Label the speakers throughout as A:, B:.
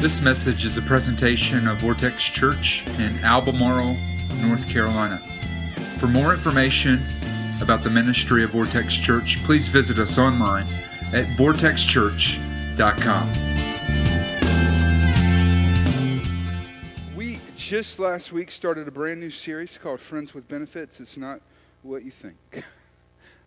A: This message is a presentation of Vortex Church in Albemarle, North Carolina. For more information about the ministry of Vortex Church, please visit us online at vortexchurch.com.
B: We just last week started a brand new series called Friends with Benefits. It's not what you think.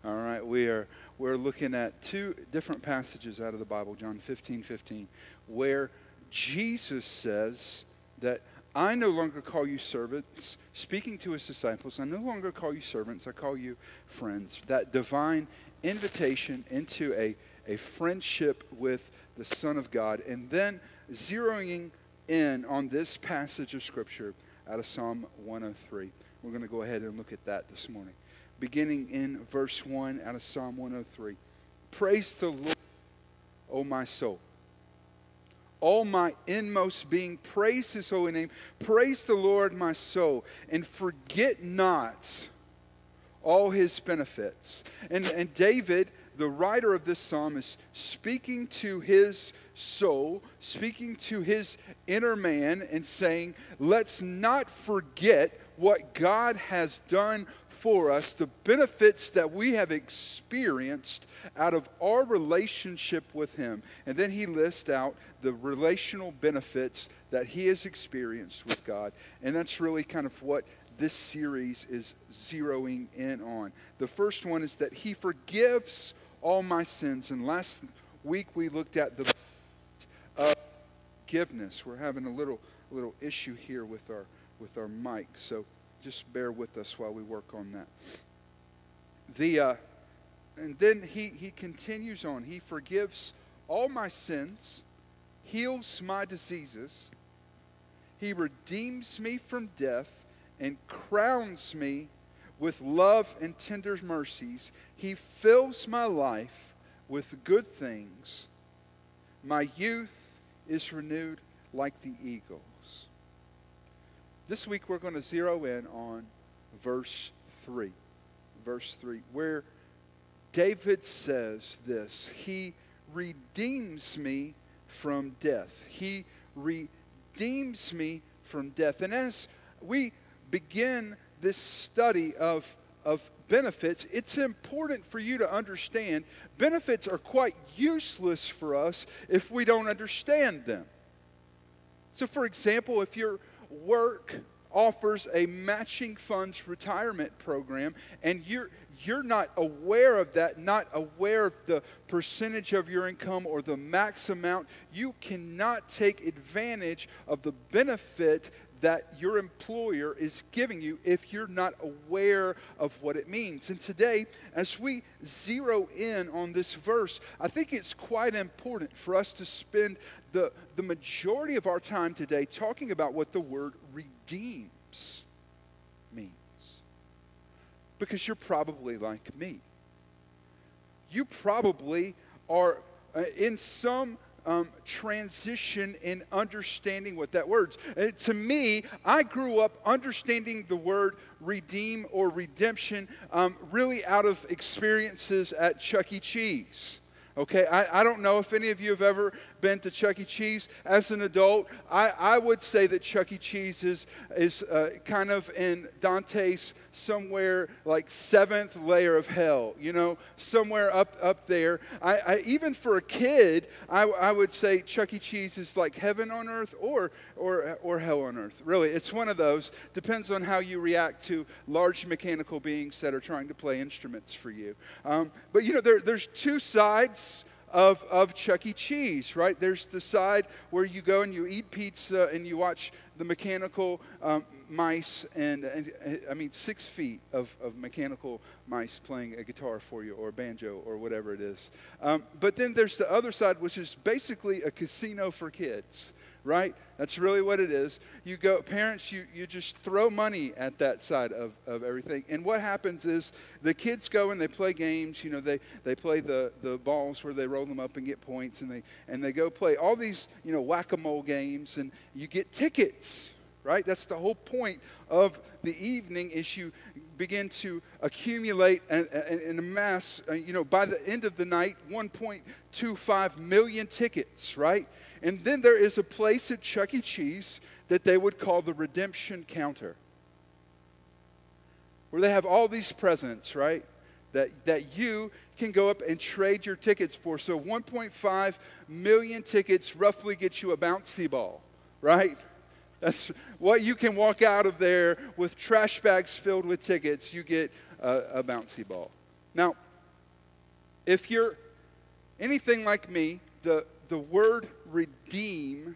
B: All right, we are we're looking at two different passages out of the Bible, John 15, 15, where Jesus says that I no longer call you servants, speaking to his disciples, I no longer call you servants, I call you friends. That divine invitation into a, a friendship with the Son of God. And then zeroing in on this passage of Scripture out of Psalm 103. We're going to go ahead and look at that this morning. Beginning in verse 1 out of Psalm 103. Praise the Lord, O my soul all my inmost being. Praise his holy name. Praise the Lord, my soul, and forget not all his benefits. And, and David, the writer of this psalm, is speaking to his soul, speaking to his inner man, and saying, Let's not forget what God has done for us, the benefits that we have experienced out of our relationship with Him. And then he lists out the relational benefits that he has experienced with God. And that's really kind of what this series is zeroing in on. The first one is that he forgives all my sins. And last week we looked at the uh, forgiveness. We're having a little little issue here with our with our mic, so just bear with us while we work on that. The uh, and then he he continues on. He forgives all my sins heals my diseases. He redeems me from death and crowns me with love and tender mercies. He fills my life with good things. My youth is renewed like the eagles. This week we're going to zero in on verse 3. Verse 3, where David says this He redeems me from death. He redeems me from death. And as we begin this study of, of benefits, it's important for you to understand benefits are quite useless for us if we don't understand them. So, for example, if your work offers a matching funds retirement program and you're you're not aware of that, not aware of the percentage of your income or the max amount, you cannot take advantage of the benefit that your employer is giving you if you're not aware of what it means. And today, as we zero in on this verse, I think it's quite important for us to spend the, the majority of our time today talking about what the word redeems means because you're probably like me. You probably are uh, in some um, transition in understanding what that word uh, to me, I grew up understanding the word redeem or redemption um, really out of experiences at Chuck E. Cheese. Okay, I, I don't know if any of you have ever been to Chuck E. Cheese. As an adult, I, I would say that Chuck E. Cheese is, is uh, kind of in Dante's somewhere like seventh layer of hell, you know, somewhere up, up there. I, I even for a kid, I, I would say Chuck E. Cheese is like heaven on earth or, or, or hell on earth. Really, it's one of those. Depends on how you react to large mechanical beings that are trying to play instruments for you. Um, but, you know, there, there's two sides of, of Chuck E. Cheese, right? There's the side where you go and you eat pizza and you watch the mechanical um, mice and, and, I mean, six feet of, of mechanical mice playing a guitar for you or a banjo or whatever it is. Um, but then there's the other side, which is basically a casino for kids right? That's really what it is. You go, parents, you, you just throw money at that side of, of everything. And what happens is the kids go and they play games. You know, they, they play the, the balls where they roll them up and get points, and they, and they go play all these, you know, whack a mole games, and you get tickets, right? That's the whole point of the evening is you begin to accumulate and, and, and amass, uh, you know, by the end of the night, 1.25 million tickets, right? And then there is a place at Chuck E. Cheese that they would call the redemption counter, where they have all these presents, right? That, that you can go up and trade your tickets for. So 1.5 million tickets roughly get you a bouncy ball, right? That's what you can walk out of there with trash bags filled with tickets. You get a, a bouncy ball. Now, if you're anything like me, the, the word redeem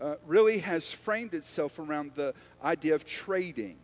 B: uh, really has framed itself around the idea of trading.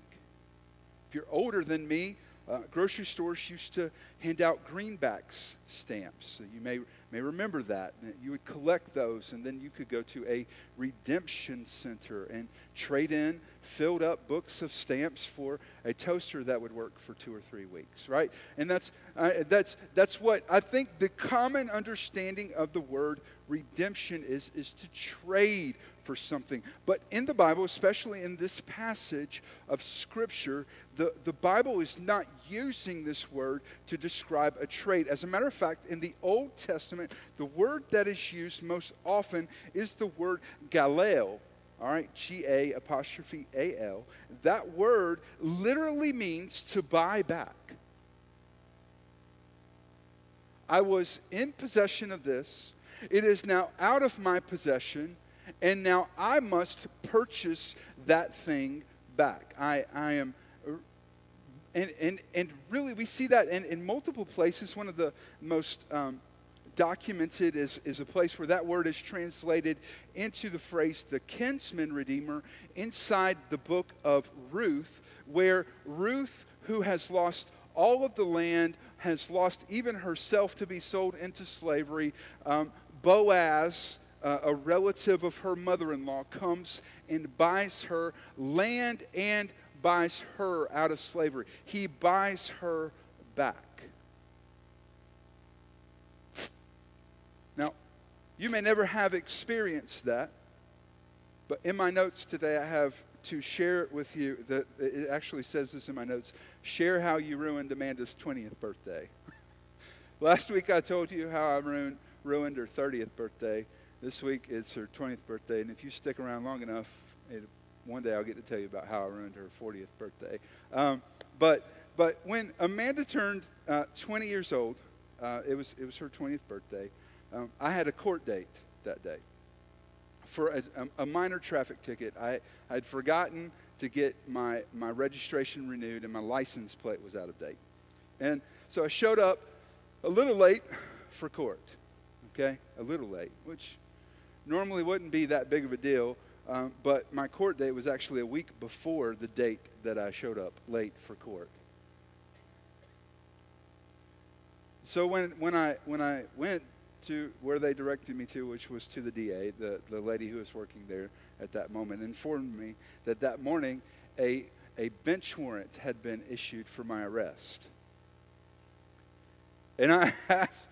B: If you're older than me, uh, grocery stores used to hand out greenbacks stamps. So you may, may remember that. You would collect those, and then you could go to a redemption center and trade in filled up books of stamps for a toaster that would work for two or three weeks, right? And that's, uh, that's, that's what I think the common understanding of the word redemption is, is to trade for something. But in the Bible, especially in this passage of Scripture, the, the Bible is not using this word to describe a trade. As a matter of fact, in the Old Testament, the word that is used most often is the word galeo. All right, G A apostrophe A L. That word literally means to buy back. I was in possession of this. It is now out of my possession and now I must purchase that thing back. I, I am, and, and, and really we see that in, in multiple places. One of the most um, documented is, is a place where that word is translated into the phrase the kinsman redeemer inside the book of Ruth, where Ruth, who has lost all of the land, has lost even herself to be sold into slavery, um, Boaz, uh, a relative of her mother in law comes and buys her land and buys her out of slavery. He buys her back. Now, you may never have experienced that, but in my notes today, I have to share it with you. That it actually says this in my notes. Share how you ruined Amanda's 20th birthday. Last week I told you how I ruined, ruined her 30th birthday. This week it's her 20th birthday, and if you stick around long enough, it, one day I'll get to tell you about how I ruined her 40th birthday. Um, but but when Amanda turned uh, 20 years old, uh, it was it was her 20th birthday. Um, I had a court date that day for a, a minor traffic ticket. I had forgotten to get my my registration renewed, and my license plate was out of date. And so I showed up a little late for court. Okay, a little late, which normally wouldn't be that big of a deal, um, but my court date was actually a week before the date that I showed up late for court. So when, when, I, when I went to where they directed me to, which was to the DA, the, the lady who was working there at that moment, informed me that that morning a, a bench warrant had been issued for my arrest. And I asked,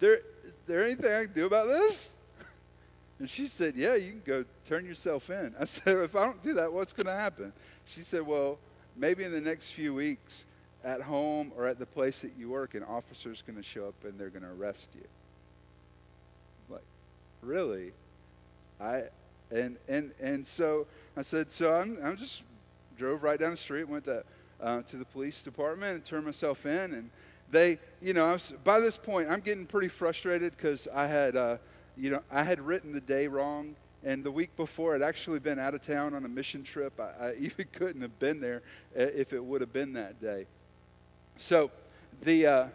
B: there, is there anything I can do about this? And she said, Yeah, you can go turn yourself in. I said, If I don't do that, what's going to happen? She said, Well, maybe in the next few weeks at home or at the place that you work, an officer's going to show up and they're going to arrest you. Like, really? I and and and so I said, so I'm I'm just drove right down the street, went to uh, to the police department and turned myself in, and they, you know, was, by this point I'm getting pretty frustrated because I had. Uh, you know, I had written the day wrong, and the week before I'd actually been out of town on a mission trip. I, I even couldn't have been there uh, if it would have been that day. So, the uh,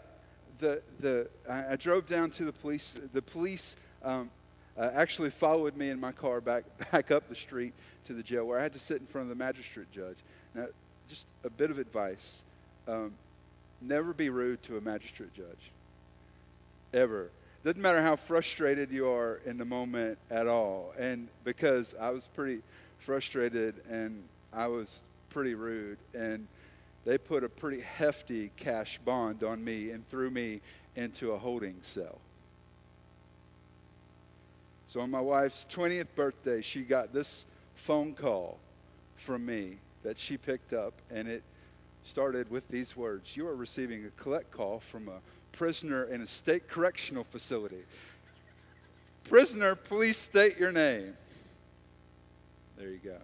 B: the the I, I, drove down to the police. The police um, uh, actually followed me in my car back back up the street to the jail, where I had to sit in front of the magistrate judge. Now, just a bit of advice: um, never be rude to a magistrate judge. Ever doesn't matter how frustrated you are in the moment at all. And because I was pretty frustrated and I was pretty rude, and they put a pretty hefty cash bond on me and threw me into a holding cell. So on my wife's 20th birthday, she got this phone call from me that she picked up, and it started with these words You are receiving a collect call from a prisoner in a state correctional facility. Prisoner, please state your name. There you go.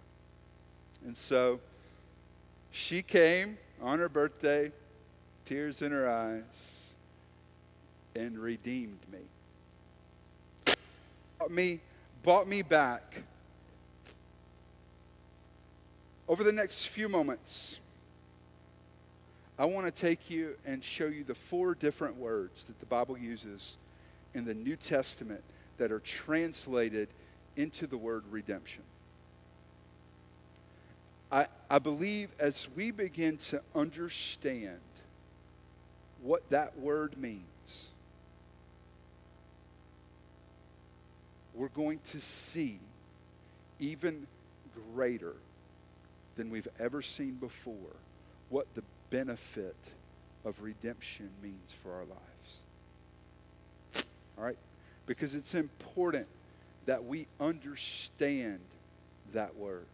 B: And so she came on her birthday, tears in her eyes, and redeemed me. Bought me, bought me back. Over the next few moments, I want to take you and show you the four different words that the Bible uses in the New Testament that are translated into the word redemption. I, I believe as we begin to understand what that word means, we're going to see even greater than we've ever seen before what the benefit of redemption means for our lives. All right? Because it's important that we understand that word.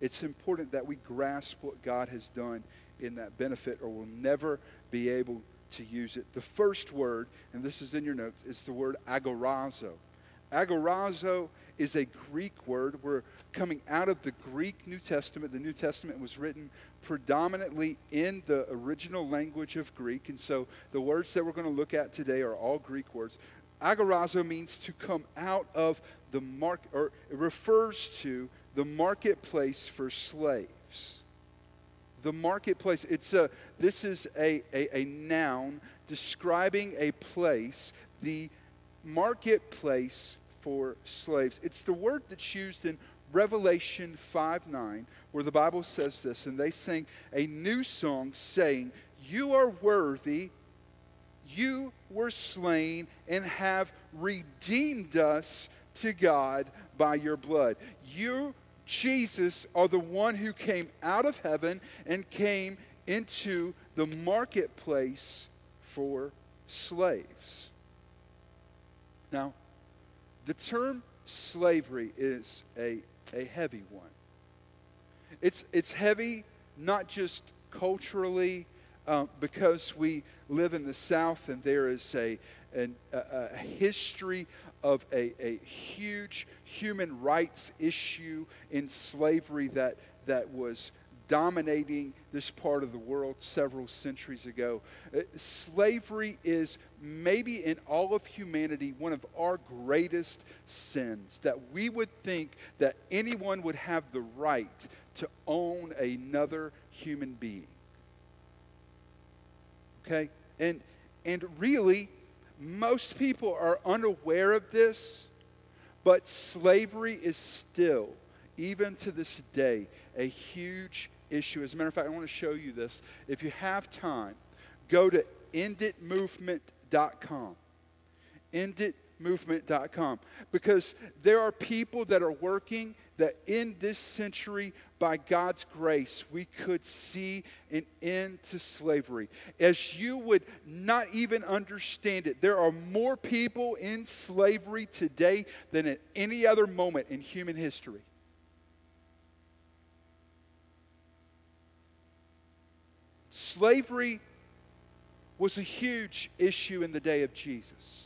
B: It's important that we grasp what God has done in that benefit, or we'll never be able to use it. The first word, and this is in your notes, is the word agorazo. Agorazo is a Greek word. We're coming out of the Greek New Testament. The New Testament was written predominantly in the original language of Greek, and so the words that we're going to look at today are all Greek words. Agorazo means to come out of the market, or it refers to the marketplace for slaves. The marketplace, it's a, this is a, a, a noun describing a place, the marketplace for slaves. It's the word that's used in Revelation 5 9, where the Bible says this, and they sing a new song saying, You are worthy, you were slain, and have redeemed us to God by your blood. You, Jesus, are the one who came out of heaven and came into the marketplace for slaves. Now, the term slavery is a, a heavy one. It's, it's heavy not just culturally, uh, because we live in the South and there is a, an, a, a history of a, a huge human rights issue in slavery that, that was dominating this part of the world several centuries ago. Uh, slavery is maybe in all of humanity one of our greatest sins that we would think that anyone would have the right to own another human being. Okay? And and really most people are unaware of this, but slavery is still even to this day a huge issue. As a matter of fact, I want to show you this. If you have time, go to enditmovement.com. Enditmovement.com. Because there are people that are working that in this century, by God's grace, we could see an end to slavery. As you would not even understand it, there are more people in slavery today than at any other moment in human history. Slavery was a huge issue in the day of Jesus.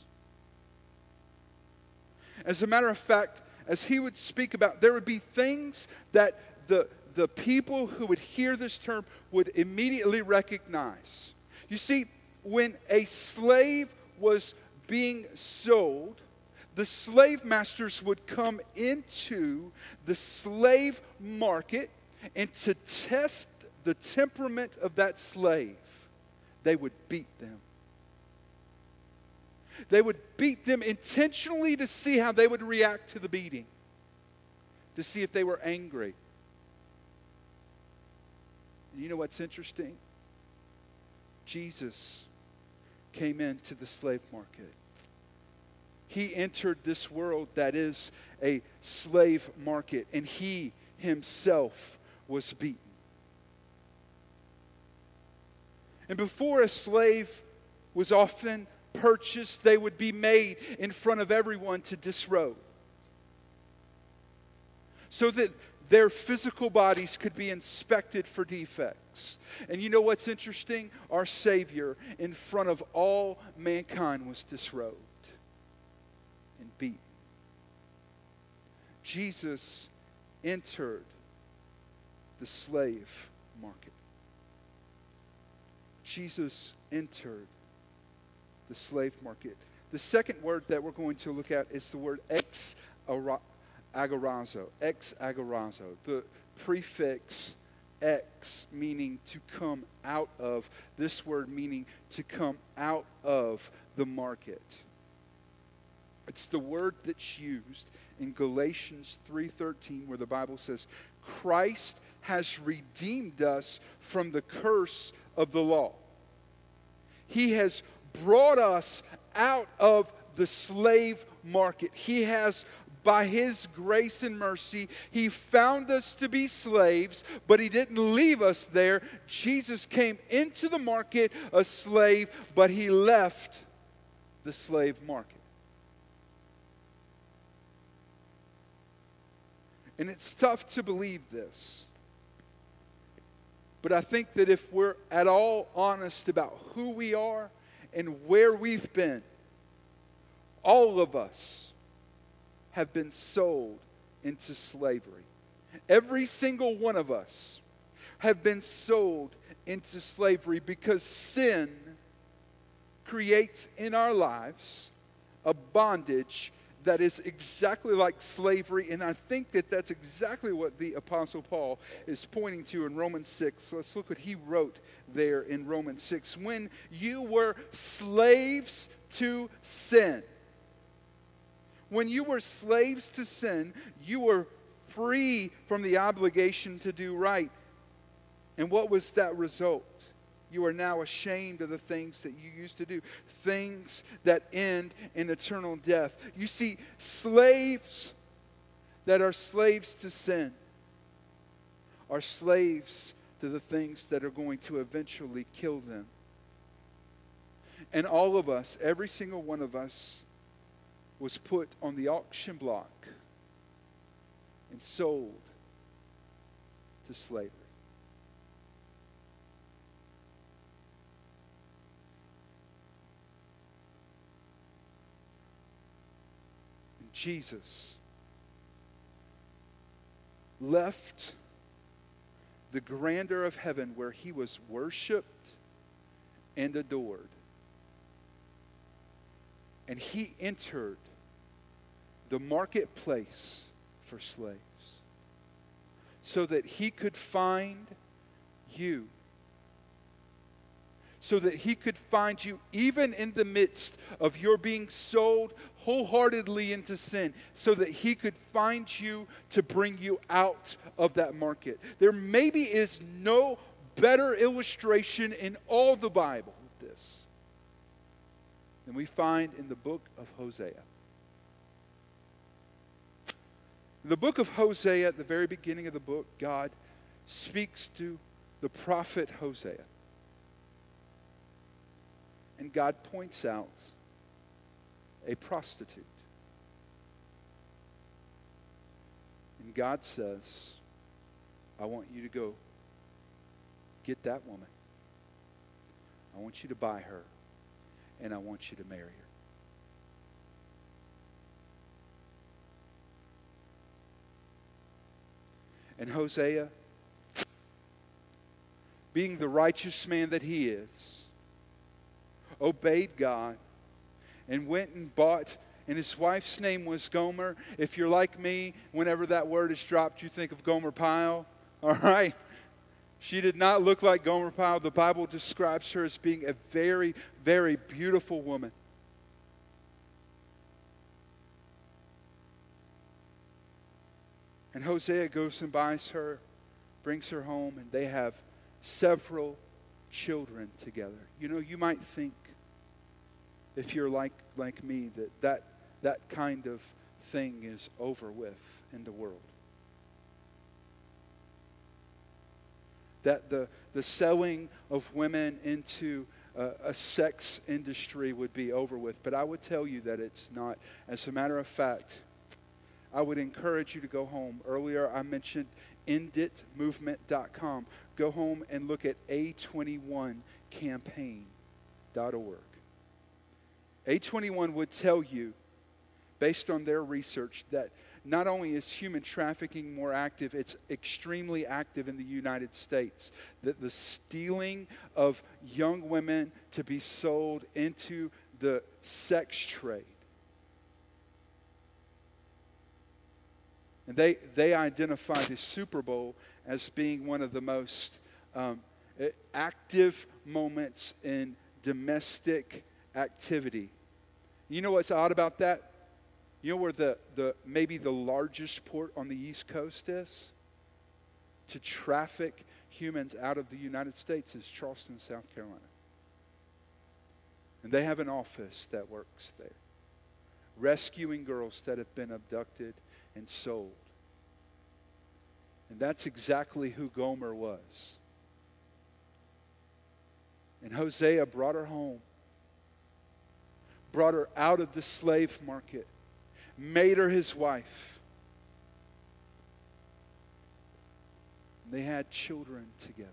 B: As a matter of fact, as he would speak about, there would be things that the, the people who would hear this term would immediately recognize. You see, when a slave was being sold, the slave masters would come into the slave market and to test the temperament of that slave, they would beat them. They would beat them intentionally to see how they would react to the beating, to see if they were angry. And you know what's interesting? Jesus came into the slave market. He entered this world that is a slave market, and he himself was beaten. And before a slave was often purchased, they would be made in front of everyone to disrobe. So that their physical bodies could be inspected for defects. And you know what's interesting? Our Savior, in front of all mankind, was disrobed and beaten. Jesus entered the slave market. Jesus entered the slave market. The second word that we're going to look at is the word ex agorazo. Ex agorazo. The prefix ex meaning to come out of. This word meaning to come out of the market. It's the word that's used in Galatians 3:13 where the Bible says Christ has redeemed us from the curse of the law. He has brought us out of the slave market. He has by his grace and mercy, he found us to be slaves, but he didn't leave us there. Jesus came into the market a slave, but he left the slave market. And it's tough to believe this. But I think that if we're at all honest about who we are and where we've been, all of us have been sold into slavery. Every single one of us have been sold into slavery because sin creates in our lives a bondage that is exactly like slavery. And I think that that's exactly what the Apostle Paul is pointing to in Romans 6. So let's look what he wrote there in Romans 6. When you were slaves to sin, when you were slaves to sin, you were free from the obligation to do right. And what was that result? You are now ashamed of the things that you used to do, things that end in eternal death. You see, slaves that are slaves to sin are slaves to the things that are going to eventually kill them. And all of us, every single one of us, was put on the auction block and sold to slavery. Jesus left the grandeur of heaven where he was worshiped and adored. And he entered the marketplace for slaves so that he could find you. So that he could find you even in the midst of your being sold wholeheartedly into sin, so that he could find you to bring you out of that market. There maybe is no better illustration in all the Bible of this than we find in the book of Hosea. In the book of Hosea, at the very beginning of the book, God speaks to the prophet Hosea. And God points out a prostitute. And God says, I want you to go get that woman. I want you to buy her, and I want you to marry her. And Hosea, being the righteous man that he is, obeyed God and went and bought, and his wife's name was Gomer. If you're like me, whenever that word is dropped, you think of Gomer Pyle. All right? She did not look like Gomer Pyle. The Bible describes her as being a very, very beautiful woman. And Hosea goes and buys her, brings her home, and they have several children together. You know, you might think, if you're like, like me, that, that that kind of thing is over with in the world. That the, the selling of women into a, a sex industry would be over with. But I would tell you that it's not. As a matter of fact, I would encourage you to go home. Earlier, I mentioned enditmovement.com. Go home and look at a21campaign.org. A21 would tell you, based on their research, that not only is human trafficking more active, it's extremely active in the United States. That the stealing of young women to be sold into the sex trade. And they, they identify the Super Bowl as being one of the most um, active moments in domestic activity. You know what's odd about that? You know where the, the maybe the largest port on the East Coast is? To traffic humans out of the United States is Charleston, South Carolina. And they have an office that works there, rescuing girls that have been abducted and sold. And that's exactly who Gomer was. And Hosea brought her home, brought her out of the slave market made her his wife. They had children together.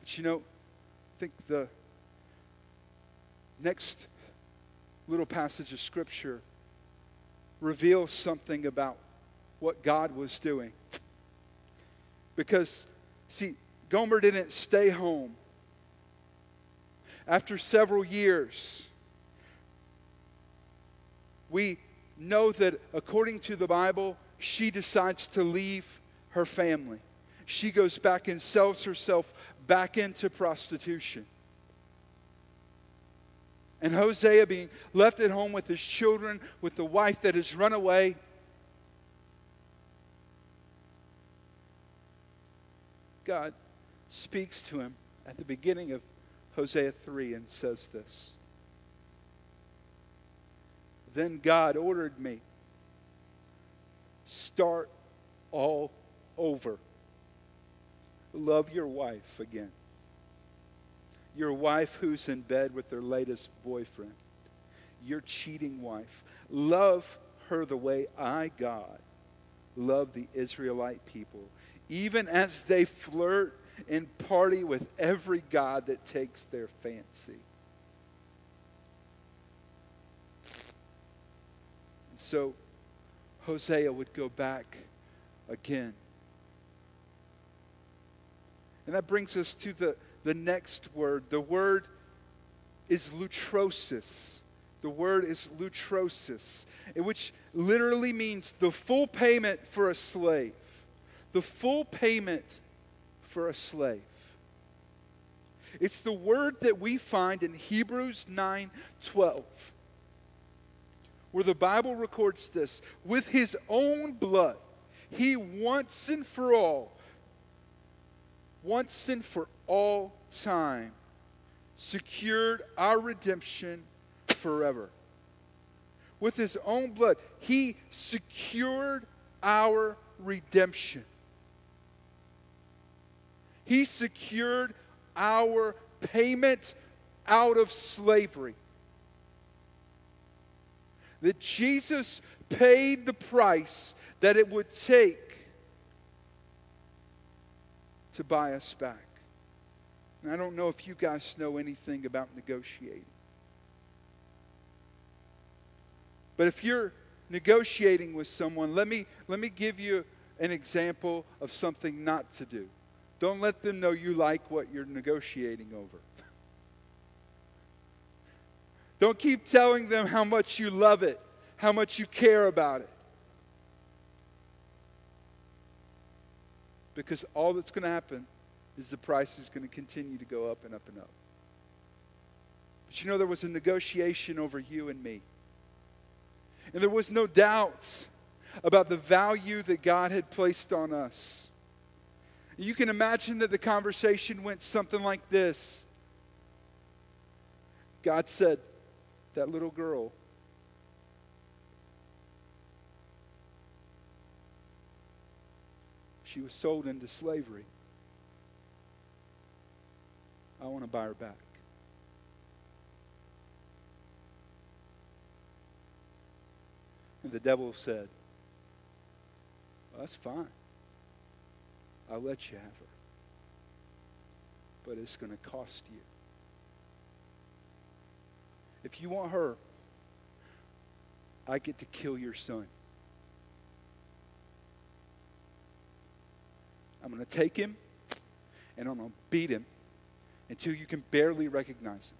B: But you know, I think the next little passage of Scripture reveals something about what God was doing. Because, see, Gomer didn't stay home. After several years, we know that according to the Bible, she decides to leave her family. She goes back and sells herself back into prostitution. And Hosea, being left at home with his children, with the wife that has run away, God speaks to him at the beginning of Hosea 3 and says this then God ordered me start all over. Love your wife again. Your wife who's in bed with their latest boyfriend. Your cheating wife. Love her the way I, God, love the Israelite people, even as they flirt and party with every God that takes their fancy. so Hosea would go back again. And that brings us to the, the next word. The word is lutrosis. The word is lutrosis, which literally means the full payment for a slave. The full payment for a slave. It's the word that we find in Hebrews 9 12 where the Bible records this with his own blood, he once and for all, once and for all time, secured our redemption forever. With his own blood, he secured our redemption. He secured our payment out of slavery that Jesus paid the price that it would take to buy us back. And I don't know if you guys know anything about negotiating. But if you're negotiating with someone, let me, let me give you an example of something not to do. Don't let them know you like what you're negotiating over. Don't keep telling them how much you love it, how much you care about it. Because all that's going to happen is the price is going to continue to go up and up and up. But you know, there was a negotiation over you and me. And there was no doubt about the value that God had placed on us. You can imagine that the conversation went something like this God said, that little girl. She was sold into slavery. I want to buy her back. And the devil said, well, That's fine. I'll let you have her. But it's going to cost you. If you want her, I get to kill your son. I'm going to take him and I'm going to beat him until you can barely recognize him.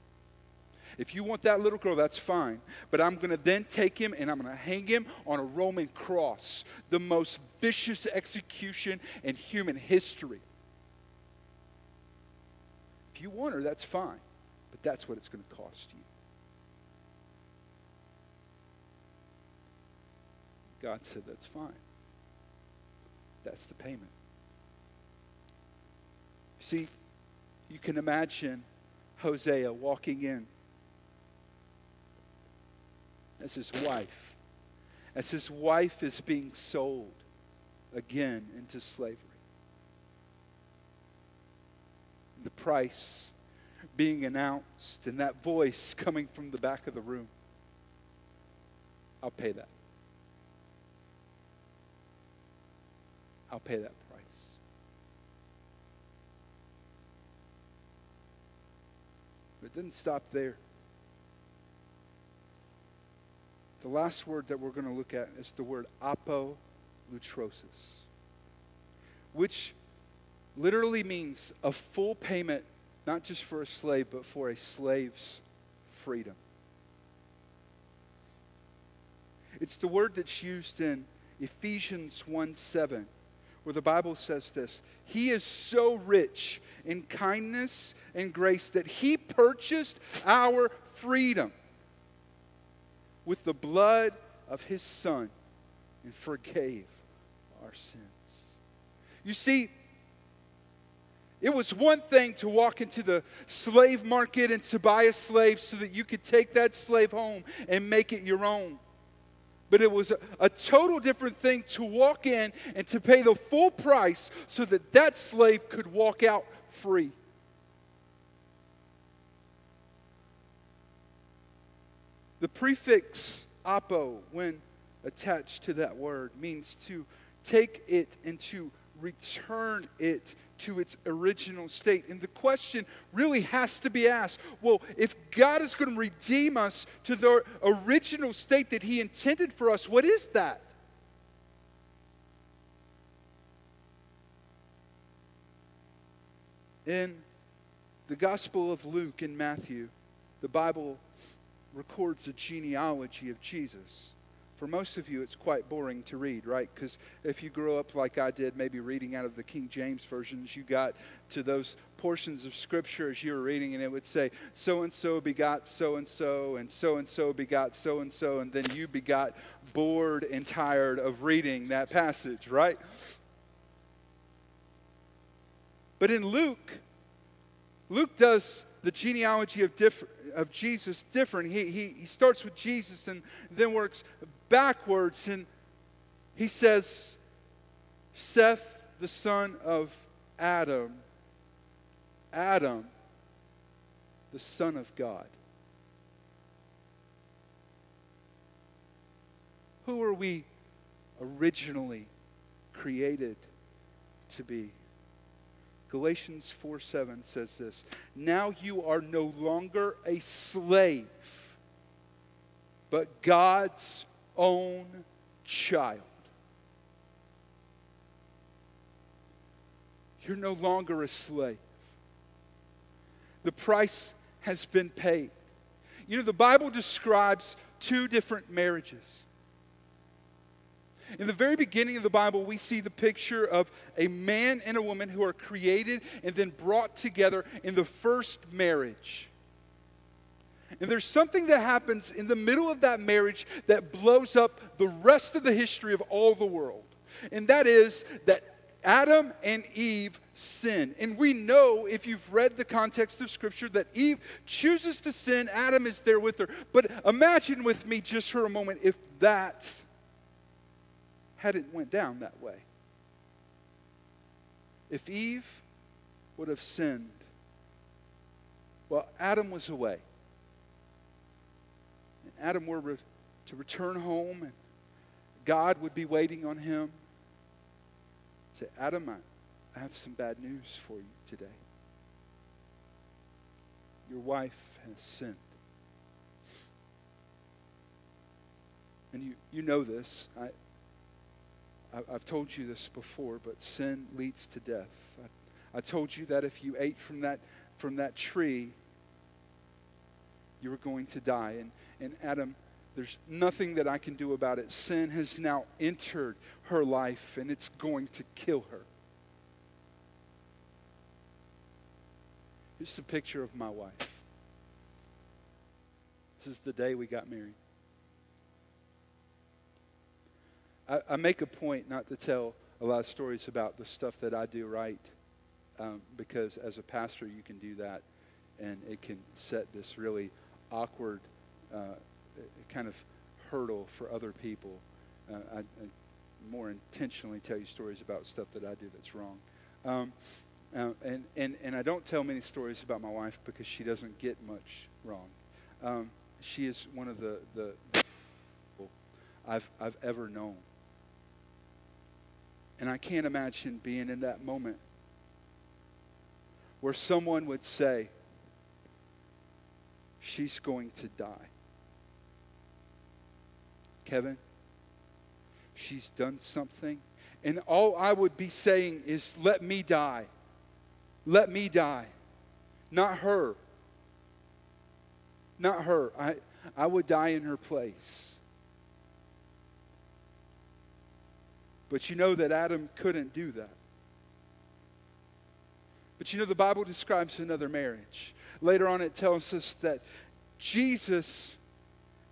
B: If you want that little girl, that's fine. But I'm going to then take him and I'm going to hang him on a Roman cross, the most vicious execution in human history. If you want her, that's fine. But that's what it's going to cost you. God said, that's fine. That's the payment. See, you can imagine Hosea walking in as his wife, as his wife is being sold again into slavery. The price being announced and that voice coming from the back of the room. I'll pay that. I'll pay that price. But it didn't stop there. The last word that we're going to look at is the word apolutrosis, which literally means a full payment, not just for a slave, but for a slave's freedom. It's the word that's used in Ephesians 1 7, where the Bible says this He is so rich in kindness and grace that He purchased our freedom with the blood of his son and forgave our sins. You see, it was one thing to walk into the slave market and to buy a slave so that you could take that slave home and make it your own. But it was a, a, total different thing to walk in and to pay the full price so that that slave could walk out free. The prefix apo, when attached to that word, means to take it and to return it to its original state. And the question really has to be asked well, if God is going to redeem us to the original state that He intended for us, what is that? In the Gospel of Luke and Matthew, the Bible records a genealogy of Jesus. For most of you, it's quite boring to read, right? Because if you grew up like I did, maybe reading out of the King James versions, you got to those portions of Scripture as you were reading, and it would say, so and so begot so and so, and so and so begot so and so, and then you begot bored and tired of reading that passage, right? But in Luke, Luke does the genealogy of, of Jesus different. He, he, he starts with Jesus and then works backwards. And he says, Seth, the son of Adam, Adam, the son of God. Who are we originally created to be? Galatians 4 7 says this Now you are no longer a slave, but God's own child. You're no longer a slave. The price has been paid. You know, the Bible describes two different marriages. In the very beginning of the Bible, we see the picture of a man and a woman who are created and then brought together in the first marriage. And there's something that happens in the middle of that marriage that blows up the rest of the history of all the world. And that is that Adam and Eve sin. And we know, if you've read the context of Scripture, that Eve chooses to sin. Adam is there with her. But imagine with me just for a moment if that hadn't went down that way. If Eve would have sinned, well, Adam was away. And Adam were re- to return home, and God would be waiting on him. Say, Adam, I, I have some bad news for you today. Your wife has sinned. And you, you know this. I, I, have told you this before, but sin leads to death. I, I told you that if you ate from that, from that tree, you were going to die. And, and Adam, there's nothing that I can do about it. Sin has now entered her life, and it's going to kill her. Here's a picture of my wife. This is the day we got married. I, I make a point not to tell a lot of stories about the stuff that I do right, um, because as a pastor, you can do that, and it can set this really awkward uh, kind of hurdle for other people. Uh, I, I, more intentionally tell you stories about stuff that I do that's wrong. Um, uh, and, and, and I don't tell many stories about my wife because she doesn't get much wrong. Um, she is one of the, the people I've, I've ever known. And I can't imagine being in that moment where someone would say, She's going to die. Kevin, she's done something. And all I would be saying is, Let me die. Let me die. Not her. Not her. I, I would die in her place. But you know that Adam couldn't do that. But you know, the Bible describes another marriage. Later on, it tells us that Jesus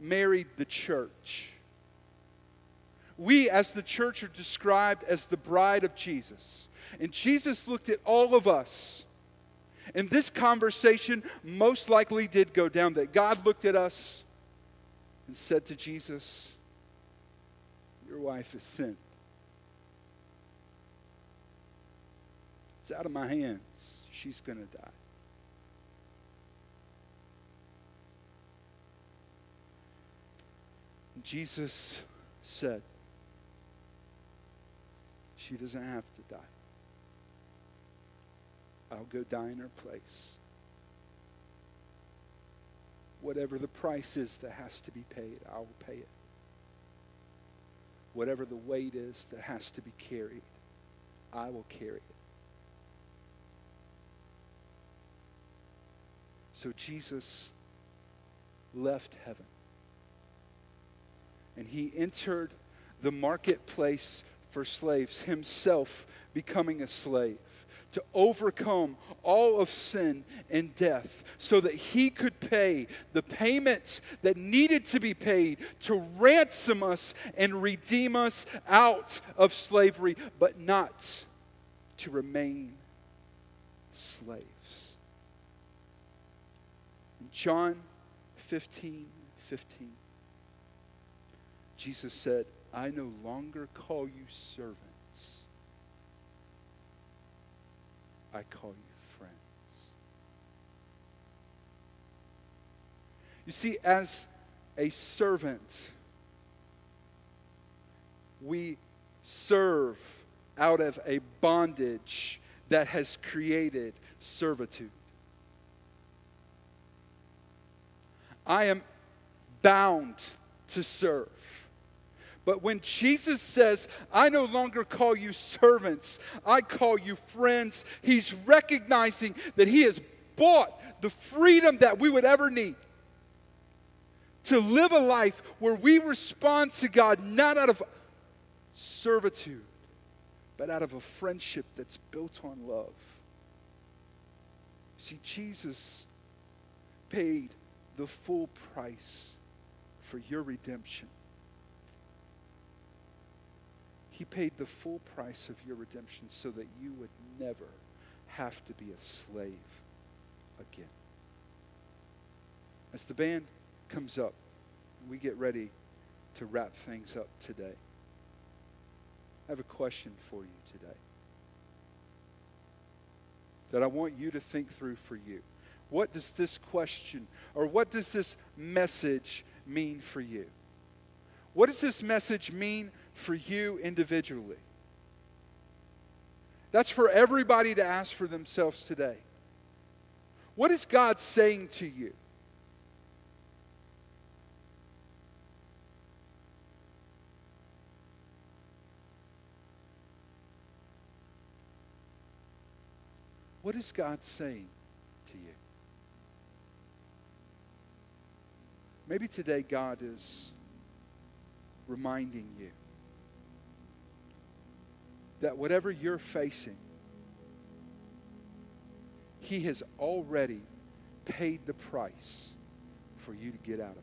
B: married the church. We, as the church, are described as the bride of Jesus. And Jesus looked at all of us. And this conversation most likely did go down that God looked at us and said to Jesus, Your wife is sinned. It's out of my hands. She's going to die. Jesus said, She doesn't have to die. I'll go die in her place. Whatever the price is that has to be paid, I will pay it. Whatever the weight is that has to be carried, I will carry it. So Jesus left heaven and he entered the marketplace for slaves, himself becoming a slave to overcome all of sin and death so that he could pay the payments that needed to be paid to ransom us and redeem us out of slavery, but not to remain slaves. John 15 15. Jesus said, I no longer call you servants, I call you friends. You see, as a servant, we serve out of a bondage that has created servitude. I am bound to serve. But when Jesus says, I no longer call you servants, I call you friends, he's recognizing that he has bought the freedom that we would ever need to live a life where we respond to God not out of servitude, but out of a friendship that's built on love. See, Jesus paid the full price for your redemption. He paid the full price of your redemption so that you would never have to be a slave again. As the band comes up, we get ready to wrap things up today. I have a question for you today that I want you to think through for you. What does this question or what does this message mean for you? What does this message mean for you individually. That's for everybody to ask for themselves today. What is God saying to you? What is God saying to you? Maybe today God is reminding you that whatever you're facing, He has already paid the price for you to get out of it.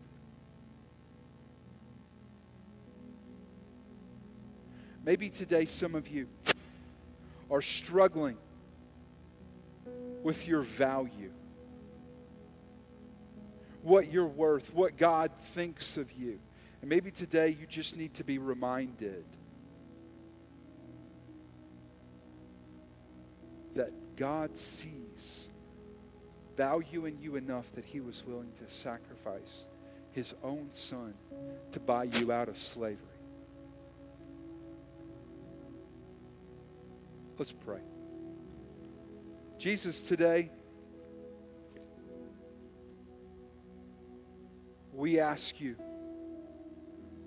B: Maybe today some of you are struggling with your value, what you're worth, what God thinks of you. And maybe today you just need to be reminded that God sees value in you enough that he was willing to sacrifice his own son to buy you out of slavery. Let's pray. Jesus, today, we ask you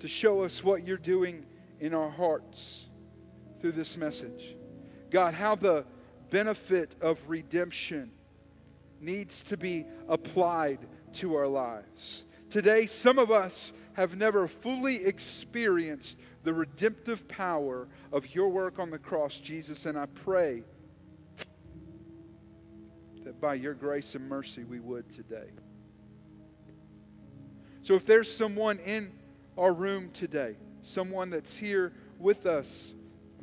B: to show us what you're doing in our hearts through this message. God, how the benefit of redemption needs to be applied to our lives. Today, some of us have never fully experienced the redemptive power of your work on the cross, Jesus, and I pray that by your grace and mercy we would today. So if there's someone in our room today, someone that's here with us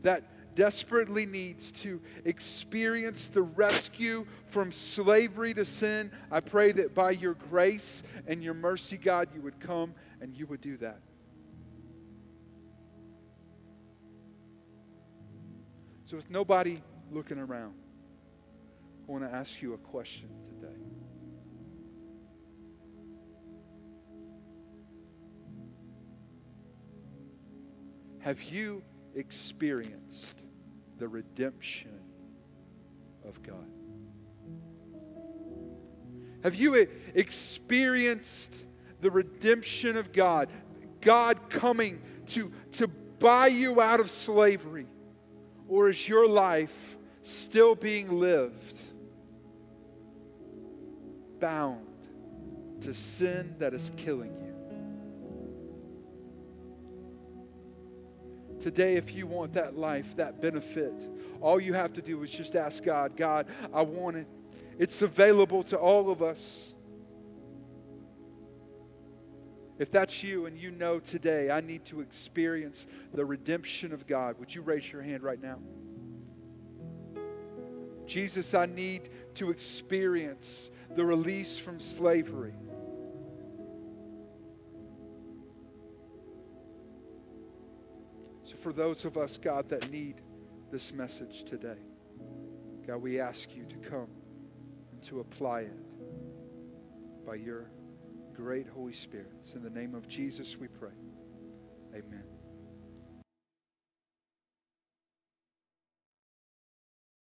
B: that desperately needs to experience the rescue from slavery to sin, I pray that by your grace and your mercy, God, you would come and you would do that. So, with nobody looking around, I want to ask you a question Have you experienced the redemption of God? Have you experienced the redemption of God? God coming to, to buy you out of slavery? Or is your life still being lived bound to sin that is killing you. Today, if you want that life, that benefit, all you have to do is just ask God, God, I want it. It's available to all of us. If that's you and you know today, I need to experience the redemption of God, would you raise your hand right now? Jesus, I need to experience the release from slavery. For those of us, God, that need this message today, God, we ask you to come and to apply it by your great Holy Spirit. In the name of Jesus, we pray. Amen.